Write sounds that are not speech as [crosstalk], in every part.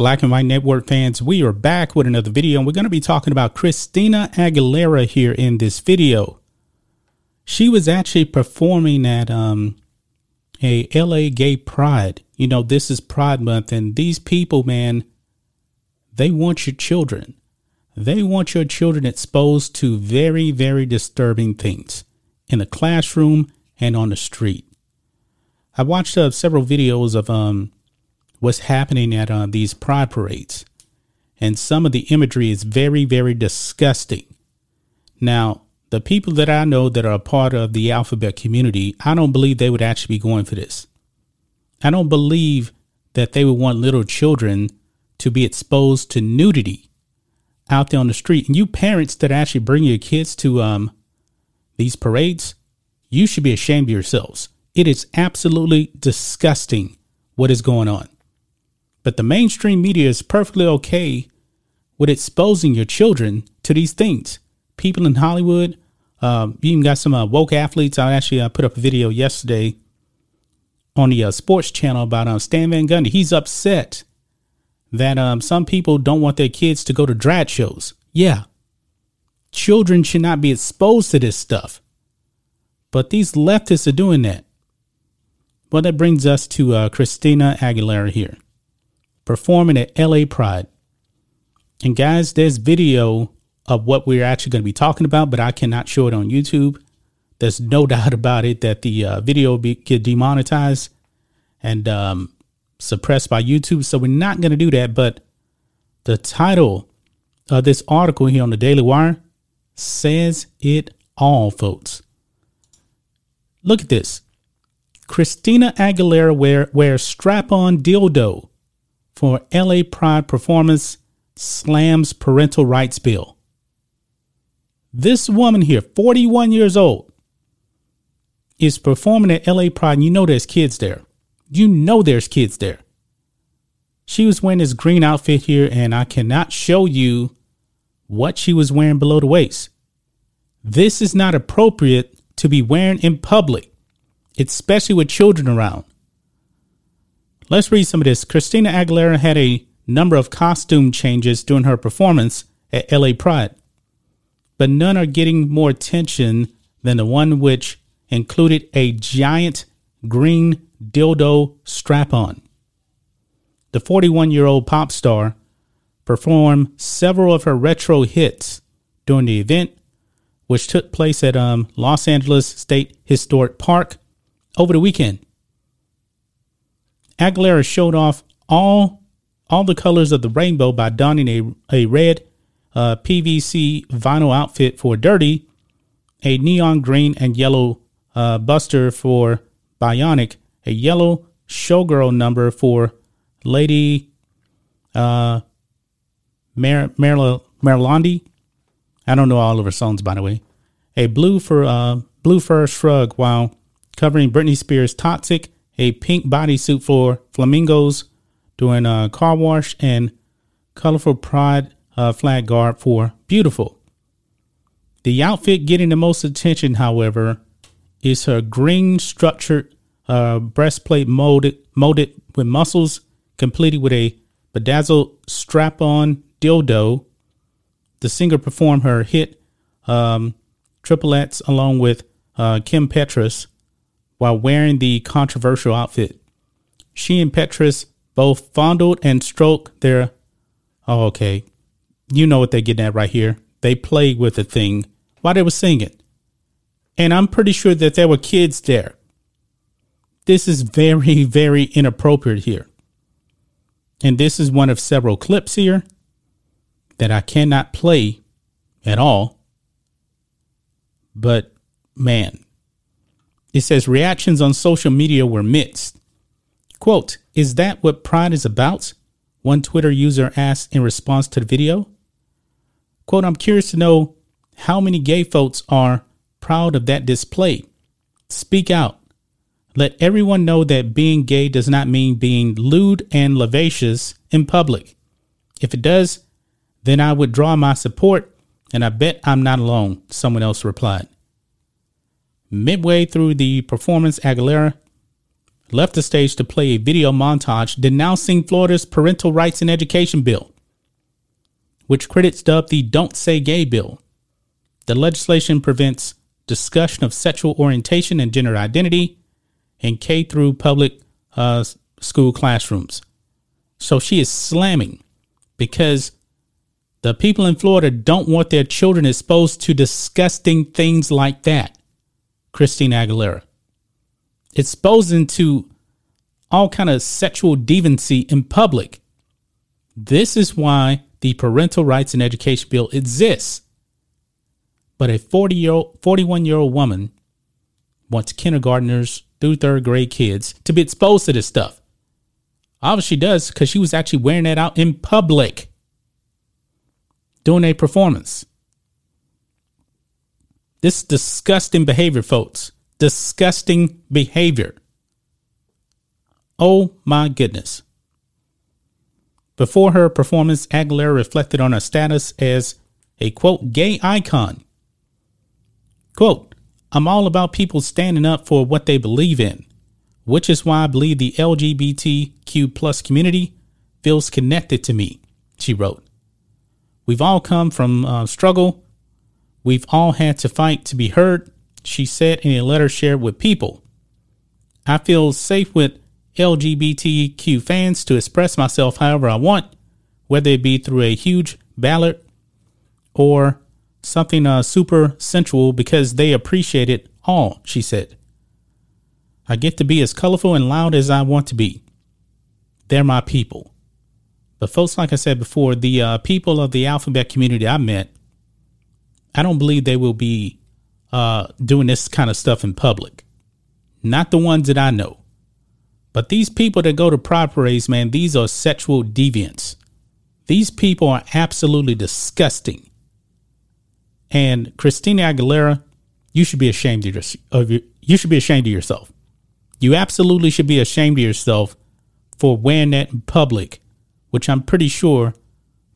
Black and White Network fans, we are back with another video, and we're going to be talking about Christina Aguilera here in this video. She was actually performing at um, a LA Gay Pride. You know, this is Pride Month, and these people, man, they want your children. They want your children exposed to very, very disturbing things in the classroom and on the street. I watched uh, several videos of um, what's happening at uh, these pride parades. And some of the imagery is very, very disgusting. Now, the people that I know that are a part of the alphabet community, I don't believe they would actually be going for this. I don't believe that they would want little children to be exposed to nudity out there on the street. And you parents that actually bring your kids to um, these parades, you should be ashamed of yourselves. It is absolutely disgusting what is going on. But the mainstream media is perfectly okay with exposing your children to these things. People in Hollywood, um, you even got some uh, woke athletes. I actually uh, put up a video yesterday on the uh, sports channel about uh, Stan Van Gundy. He's upset that um, some people don't want their kids to go to drag shows. Yeah, children should not be exposed to this stuff. But these leftists are doing that. Well, that brings us to uh, Christina Aguilera here performing at LA Pride. And guys, there's video of what we're actually going to be talking about, but I cannot show it on YouTube. There's no [laughs] doubt about it that the uh, video will be, get demonetized and um, suppressed by YouTube. So we're not going to do that. But the title of this article here on the Daily Wire says it all, folks. Look at this. Christina Aguilera wear, wears strap on dildo for LA Pride performance slams parental rights bill. This woman here, 41 years old, is performing at LA Pride. And you know there's kids there. You know there's kids there. She was wearing this green outfit here, and I cannot show you what she was wearing below the waist. This is not appropriate to be wearing in public, especially with children around. Let's read some of this. Christina Aguilera had a number of costume changes during her performance at LA Pride, but none are getting more attention than the one which included a giant green dildo strap on. The 41 year old pop star performed several of her retro hits during the event, which took place at um, Los Angeles State Historic Park over the weekend. Aguilera showed off all all the colors of the rainbow by donning a, a red uh, PVC vinyl outfit for Dirty, a neon green and yellow uh, buster for Bionic, a yellow showgirl number for Lady uh, Mar- Mar-. I don't know all of her songs, by the way. A blue for uh, blue fur shrug while covering Britney Spears' "Toxic," a pink bodysuit for flamingos during a car wash, and colorful pride uh, flag garb for beautiful. The outfit getting the most attention, however, is her green structured uh, breastplate molded molded with muscles, completed with a bedazzled strap-on dildo. The singer performed her hit um, triplets along with uh, Kim Petras while wearing the controversial outfit. She and Petras both fondled and stroked their. Oh, okay. You know what they're getting at right here. They played with the thing while they were singing. And I'm pretty sure that there were kids there. This is very, [laughs] very inappropriate here. And this is one of several clips here that I cannot play at all. But man, It says reactions on social media were mixed. Quote, Is that what Pride is about? One Twitter user asked in response to the video. Quote, I'm curious to know how many gay folks are proud of that display. Speak out. Let everyone know that being gay does not mean being lewd and lascivious in public. If it does, then I withdraw my support, and I bet I'm not alone, someone else replied. Midway through the performance, Aguilera left the stage to play a video montage denouncing Florida's parental rights and education bill, which critics dubbed the Don't Say Gay bill. The legislation prevents discussion of sexual orientation and gender identity in K through public uh, school classrooms. So she is slamming because the people in Florida don't want their children exposed to disgusting things like that. Christina Aguilera. Exposing to all kind of sexual deviancy in public. This is why the parental rights and education bill exists. But a 40 year old, 41 year old woman wants kindergartners through third grade kids to be exposed to this stuff. Obviously, she does because she was actually wearing that out in public doing a performance. This disgusting behavior, folks. Disgusting behavior. Oh my goodness. Before her performance, Aguilera reflected on her status as a quote, gay icon. Quote, I'm all about people standing up for what they believe in, which is why I believe the LGBTQ plus community feels connected to me, she wrote. We've all come from uh, struggle We've all had to fight to be heard, she said in a letter shared with People. I feel safe with LGBTQ fans to express myself however I want, whether it be through a huge ballot or something uh, super sensual because they appreciate it all, she said. I get to be as colorful and loud as I want to be. They're my people. But, folks, like I said before, the uh, people of the alphabet community I met I don't believe they will be uh, doing this kind of stuff in public. Not the ones that I know. But these people that go to pride parades, man, these are sexual deviants. These people are absolutely disgusting. And Christina Aguilera, you should be ashamed of, your, of your, you should be ashamed of yourself. You absolutely should be ashamed of yourself for wearing that in public, which I'm pretty sure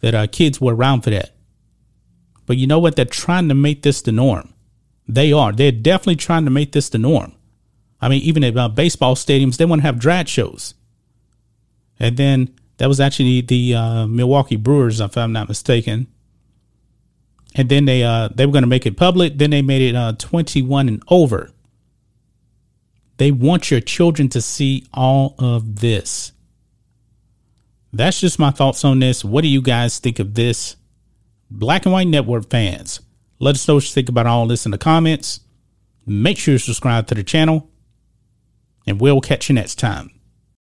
that our kids were around for that. But you know what? They're trying to make this the norm. They are. They're definitely trying to make this the norm. I mean, even at uh, baseball stadiums, they want to have drag shows. And then that was actually the uh, Milwaukee Brewers, if I'm not mistaken. And then they uh, they were going to make it public. Then they made it uh, 21 and over. They want your children to see all of this. That's just my thoughts on this. What do you guys think of this? Black and White Network fans, let us know what you think about all this in the comments. Make sure you subscribe to the channel, and we'll catch you next time.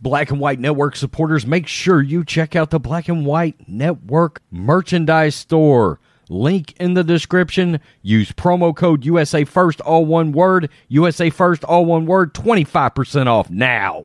Black and White Network supporters, make sure you check out the Black and White Network merchandise store. Link in the description. Use promo code USA First, all one word. USA First, all one word. 25% off now.